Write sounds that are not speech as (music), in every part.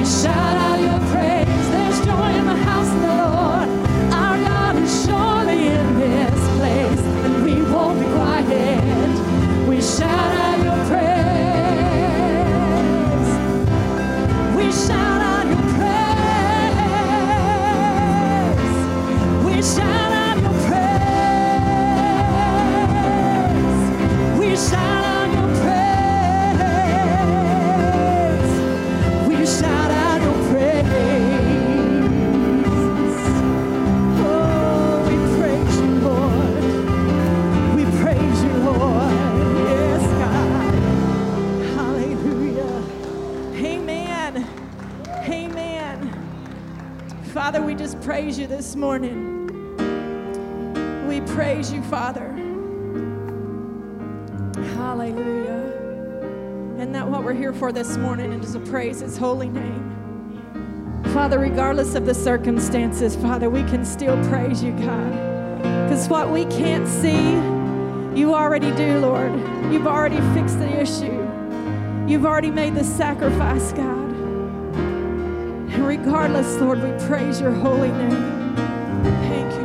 We shout Father, we just praise you this morning. We praise you, Father. Hallelujah. Isn't that what we're here for this morning? And just to praise his holy name. Father, regardless of the circumstances, Father, we can still praise you, God. Because what we can't see, you already do, Lord. You've already fixed the issue. You've already made the sacrifice, God. And regardless, Lord, we praise your holy name. Thank you,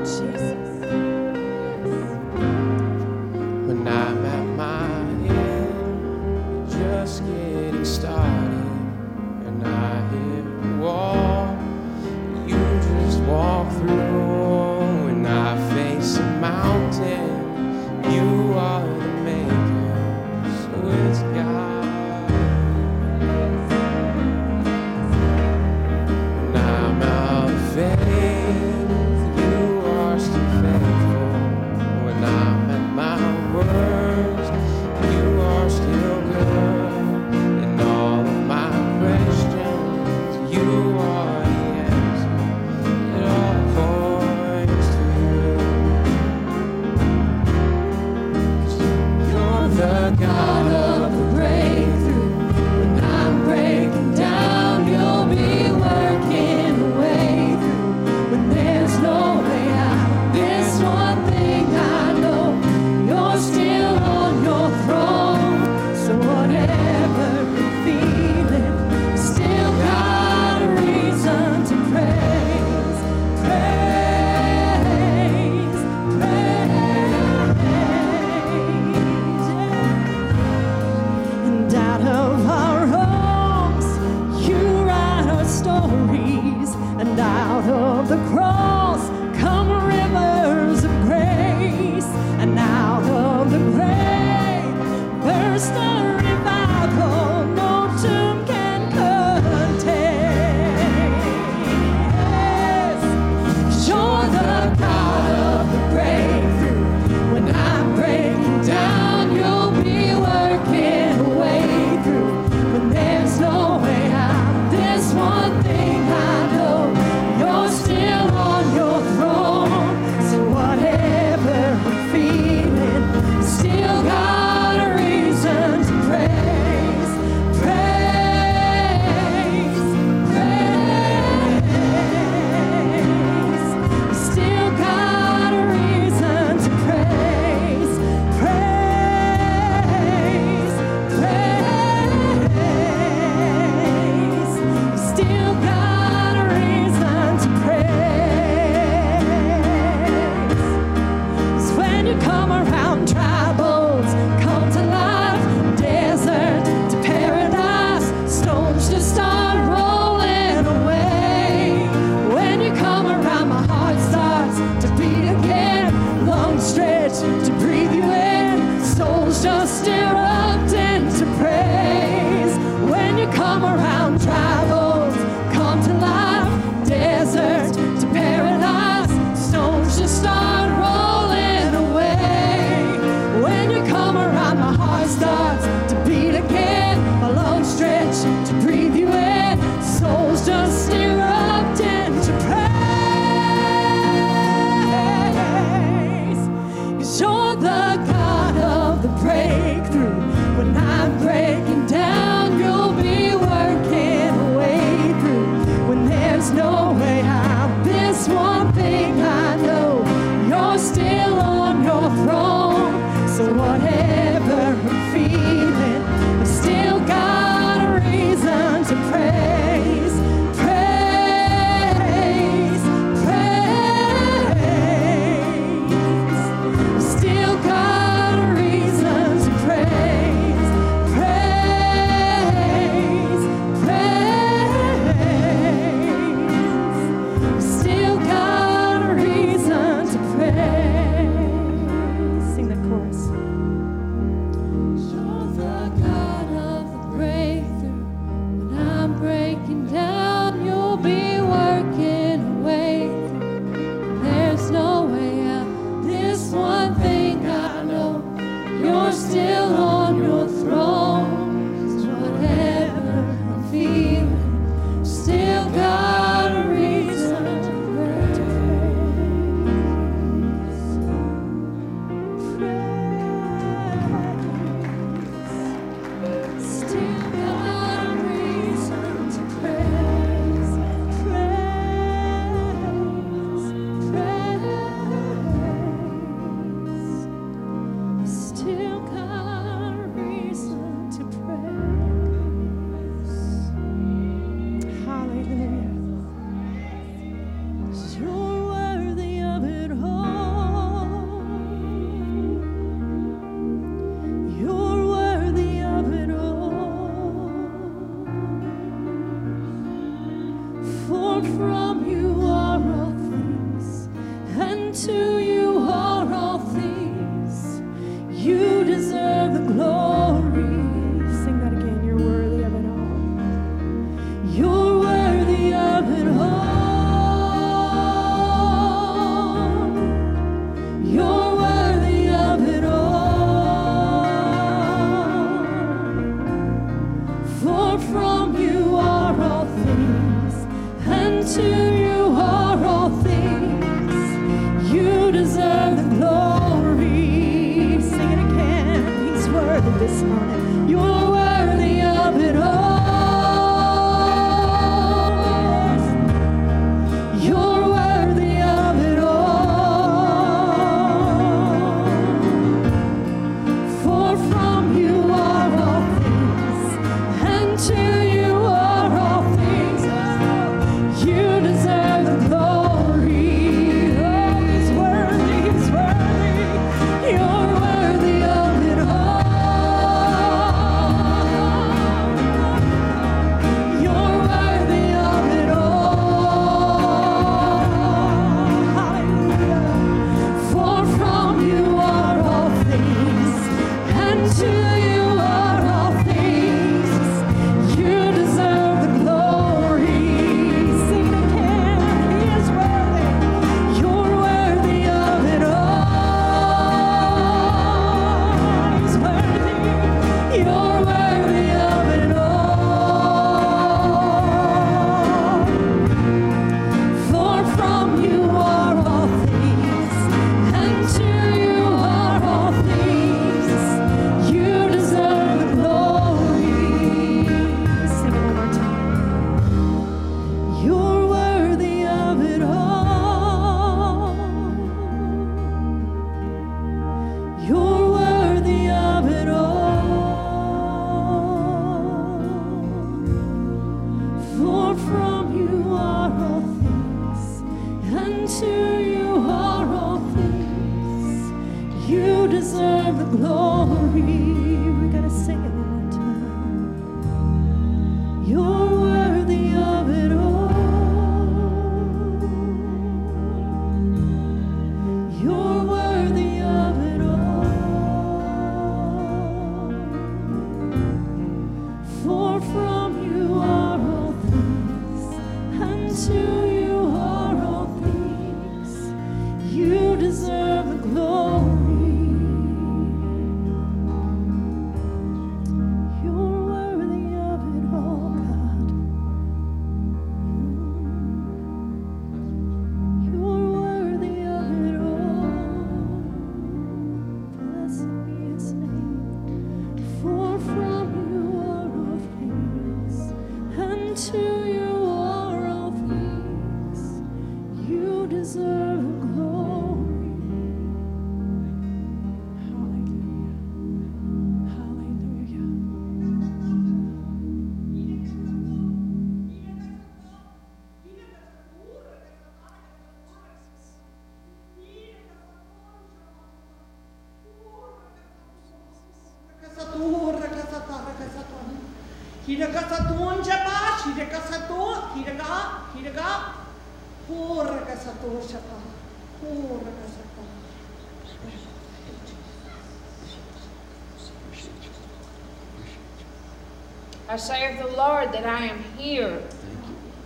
I say of the Lord that I am here.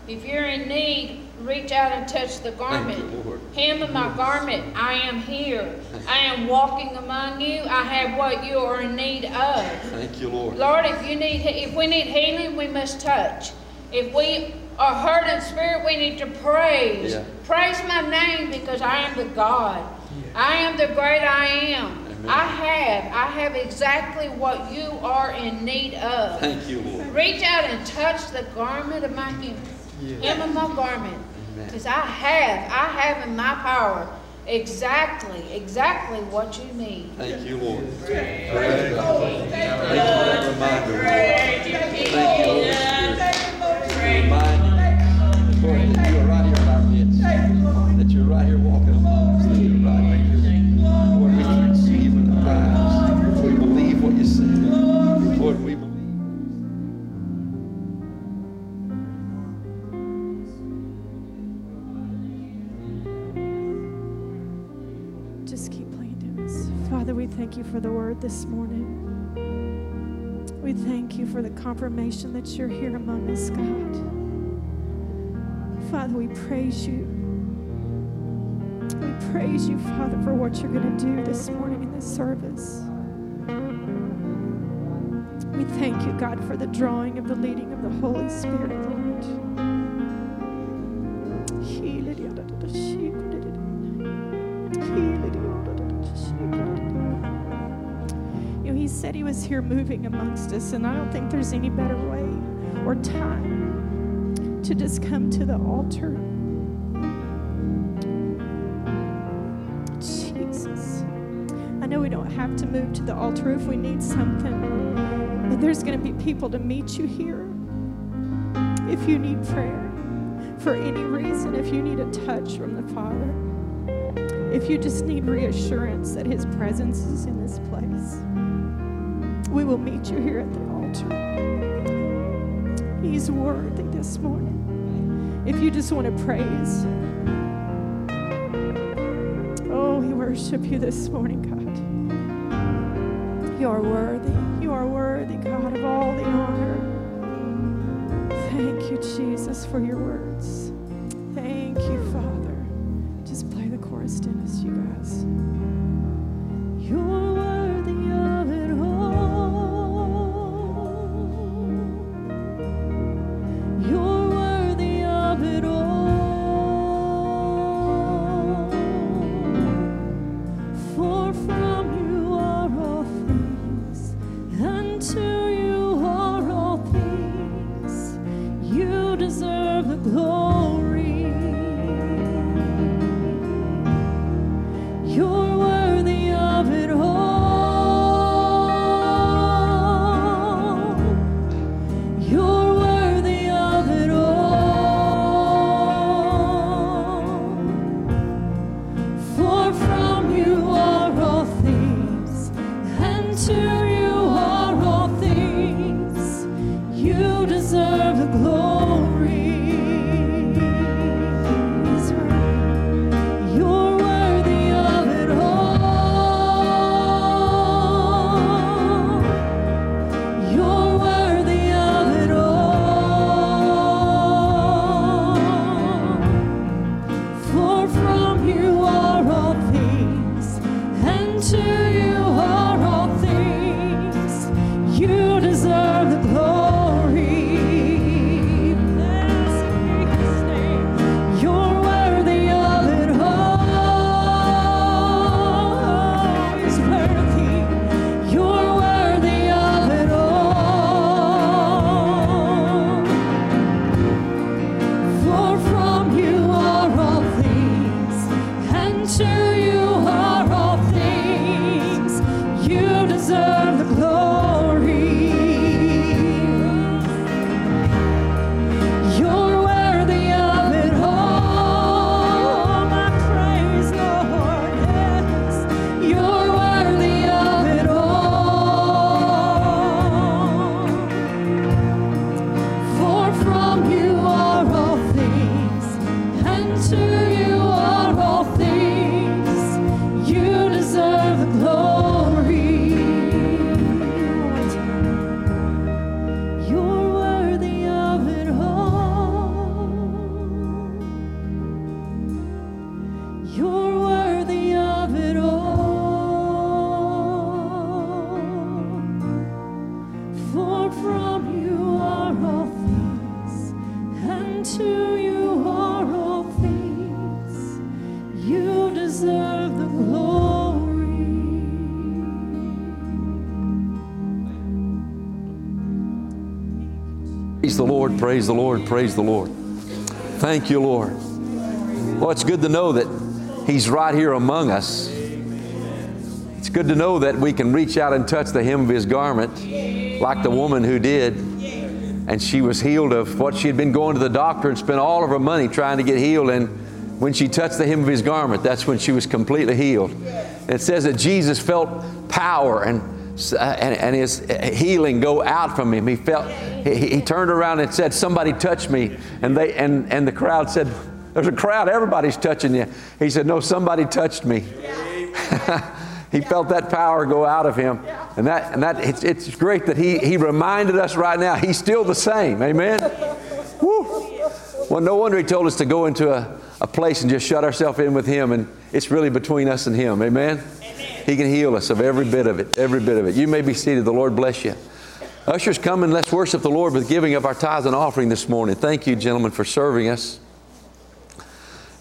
If you're in need, reach out and touch the garment. Hem of my garment, I am here. I am walking among you. I have what you are in need of. Thank you, Lord. Lord, if you need if we need healing, we must touch. If we are hurt in spirit, we need to praise. Yeah. Praise my name because I am the God. Yeah. I am the great I am. I have. I have exactly what you are in need of. Thank you, Lord. Reach out and touch the garment of my hem, hem of my garment. Because I have, I have in my power exactly, exactly what you need. Thank you, Lord. Praise God. Thank you for that reminder. Thank you, Lord. Spirit. Remind you, that you're right here. That you're right here walking among us. Lord, we. We believe what you say. Lord, we believe. Just keep playing. Father, we thank you for the word this morning. We thank you for the confirmation that you're here among us, God. Father, we praise you. We praise you, Father, for what you're going to do this morning in this service. We thank you, God, for the drawing of the leading of the Holy Spirit, Lord. You know, he said he was here moving amongst us, and I don't think there's any better way or time to just come to the altar. Jesus. I know we don't have to move to the altar if we need something, but there's going to be people to meet you here. If you need prayer for any reason, if you need a touch from the Father, if you just need reassurance that His presence is in this place, we will meet you here at the altar. He's worthy this morning. If you just want to praise, oh, we worship you this morning, God. You are worthy. You are worthy, God, of all the honor. Thank you, Jesus, for your words. Thank you, Father. Just play the chorus us, you guys. You're to you Praise the Lord, praise the Lord, praise the Lord. Thank you, Lord. Well, it's good to know that He's right here among us. It's good to know that we can reach out and touch the hem of His garment, like the woman who did. And she was healed of what she had been going to the doctor and spent all of her money trying to get healed. And when she touched the hem of His garment, that's when she was completely healed. It says that Jesus felt power and Uh, and, and his uh, healing go out from him. He felt he, he turned around and said, "Somebody touched me," and they and and the crowd said, "There's a crowd. Everybody's touching you." He said, "No, somebody touched me." (laughs) he felt that power go out of him. And that, and that it's, it's great that he, he reminded us right now he's still the same. Amen? Woo. Well, no wonder he told us to go into a, a place and just shut ourselves in with him, and it's really between us and him. Amen? He can heal us of every bit of it, every bit of it. You may be seated. The Lord bless you. Ushers, come and let's worship the Lord with giving of our tithes and offering this morning. Thank you, gentlemen, for serving us.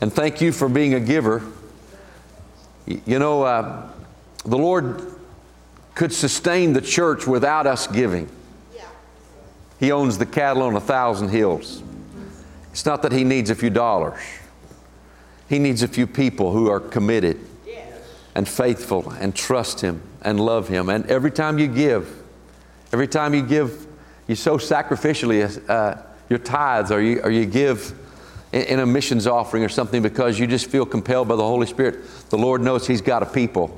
And thank you for being a giver. You know, uh, the Lord could sustain the church without us giving. He owns the cattle on a thousand hills. It's not that He needs a few dollars, He needs a few people who are committed and faithful and trust Him and love Him. And every time you give, every time you give, you sow sacrificially uh, your tithes or you, or you give in a missions offering or something because you just feel compelled by the Holy Spirit. The Lord knows He's got a people.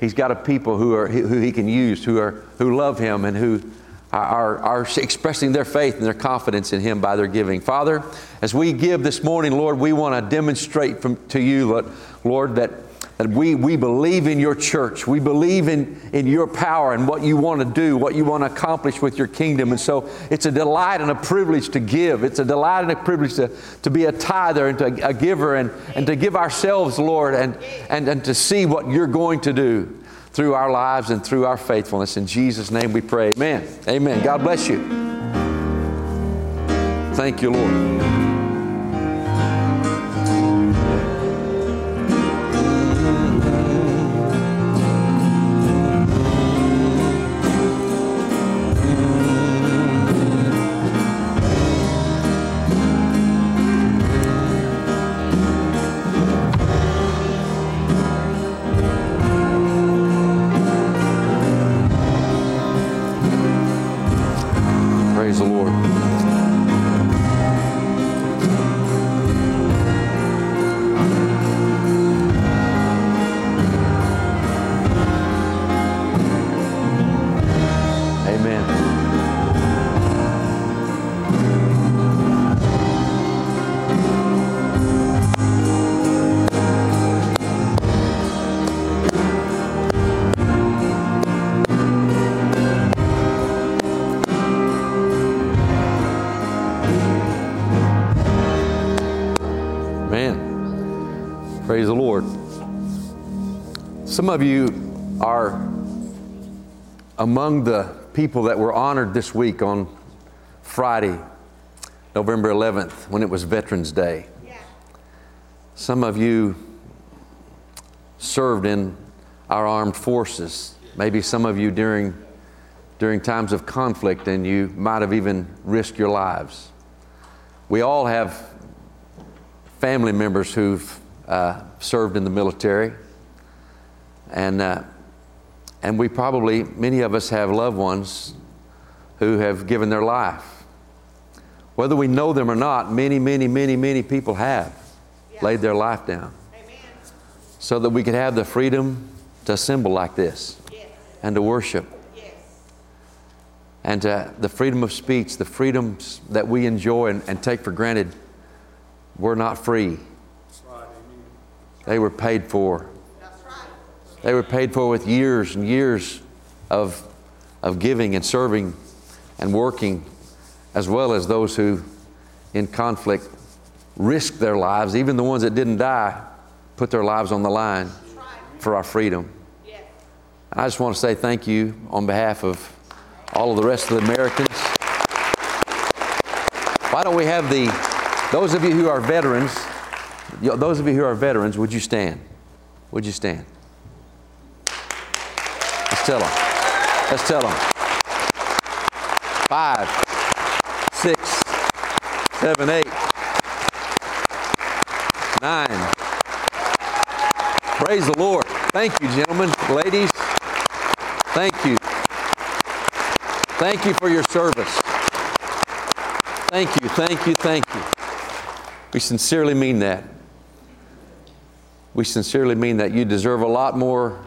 He's got a people who, are, who He can use, who, are, who love Him and who are, are expressing their faith and their confidence in Him by their giving. Father, as we give this morning, Lord, we want to demonstrate from, to you, Lord, that that we, we believe in your church. We believe in, in your power and what you want to do, what you want to accomplish with your kingdom. And so it's a delight and a privilege to give. It's a delight and a privilege to, to be a tither and to, a giver and, and to give ourselves, Lord, and, and, and to see what you're going to do through our lives and through our faithfulness. In Jesus' name we pray. Amen. Amen. God bless you. Thank you, Lord. Some of you are among the people that were honored this week on Friday, November 11th, when it was Veterans Day. Some of you served in our armed forces. Maybe some of you during, during times of conflict, and you might have even risked your lives. We all have family members who've uh, served in the military. And, uh, and we probably, many of us have loved ones who have given their life. Whether we know them or not, many, many, many, many people have yeah. laid their life down Amen. so that we could have the freedom to assemble like this yes. and to worship. Yes. And uh, the freedom of speech, the freedoms that we enjoy and, and take for granted, were not free. Right. They were paid for. They were paid for with years and years of, of giving and serving and working, as well as those who, in conflict, risked their lives, even the ones that didn't die, put their lives on the line for our freedom. I just want to say thank you on behalf of all of the rest of the Americans. Why don't we have the, those of you who are veterans, those of you who are veterans, would you stand? Would you stand? Tell them. Let's tell them. Five, six, seven, eight, nine. Praise the Lord. Thank you, gentlemen, ladies. Thank you. Thank you for your service. Thank you, thank you, thank you. We sincerely mean that. We sincerely mean that. You deserve a lot more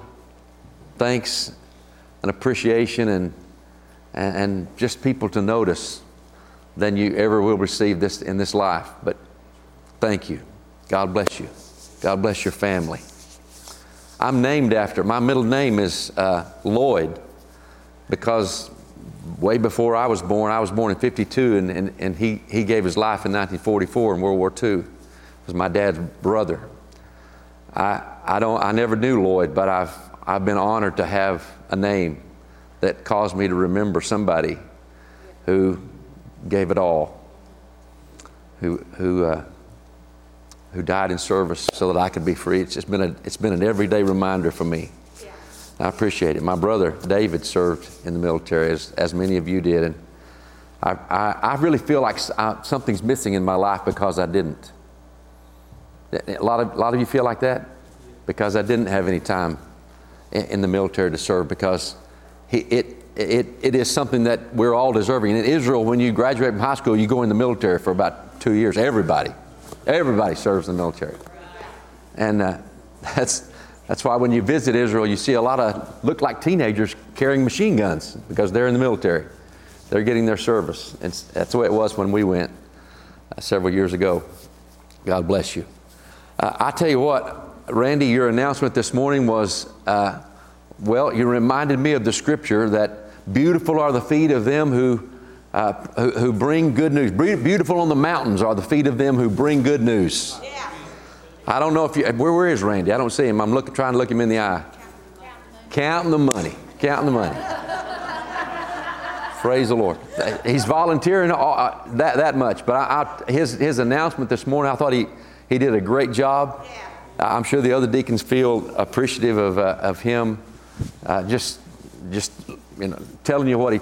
thanks and appreciation and, and, and just people to notice than you ever will receive this in this life. But thank you. God bless you. God bless your family. I'm named after. My middle name is uh, Lloyd because way before I was born, I was born in 52, and, and, and he, he gave his life in 1944 in World War II. He was my dad's brother. I, I, don't, I never knew Lloyd, but I've, I've been honored to have a name that caused me to remember somebody who gave it all, who, who, uh, who died in service so that I could be free. It's just been, a, it's been an everyday reminder for me. I appreciate it. My brother David served in the military, as, as many of you did, and I, I, I really feel like I, something's missing in my life because I didn't. A lot of, a lot of you feel like that? Because I didn't have any time in, the military to serve because he, it, it, it is something that we're all deserving. In Israel, when you graduate from high school, you go in the military for about two years. Everybody, everybody serves in the military. And uh, (laughs) that's, that's why when you visit Israel, you see a lot of look like teenagers carrying machine guns because they're in the military. They're getting their service. And that's the way it was when we went uh, several years ago. God bless you. Uh, I tell you what, Randy, your announcement this morning was, uh, well, you reminded me of the scripture that beautiful are the feet of them who, uh, who, who, bring good news. Beautiful on the mountains are the feet of them who bring good news. Yeah. I don't know if you, where, where is Randy? I don't see him. I'm look, trying to look him in the eye. Counting the money. Counting the money. (laughs) Praise the Lord. He's volunteering uh, that, that much, but I, I, his, his announcement this morning, I thought he, he did a great job. I'm sure the other deacons feel appreciative of, uh, of him uh, just, just you know, telling you what he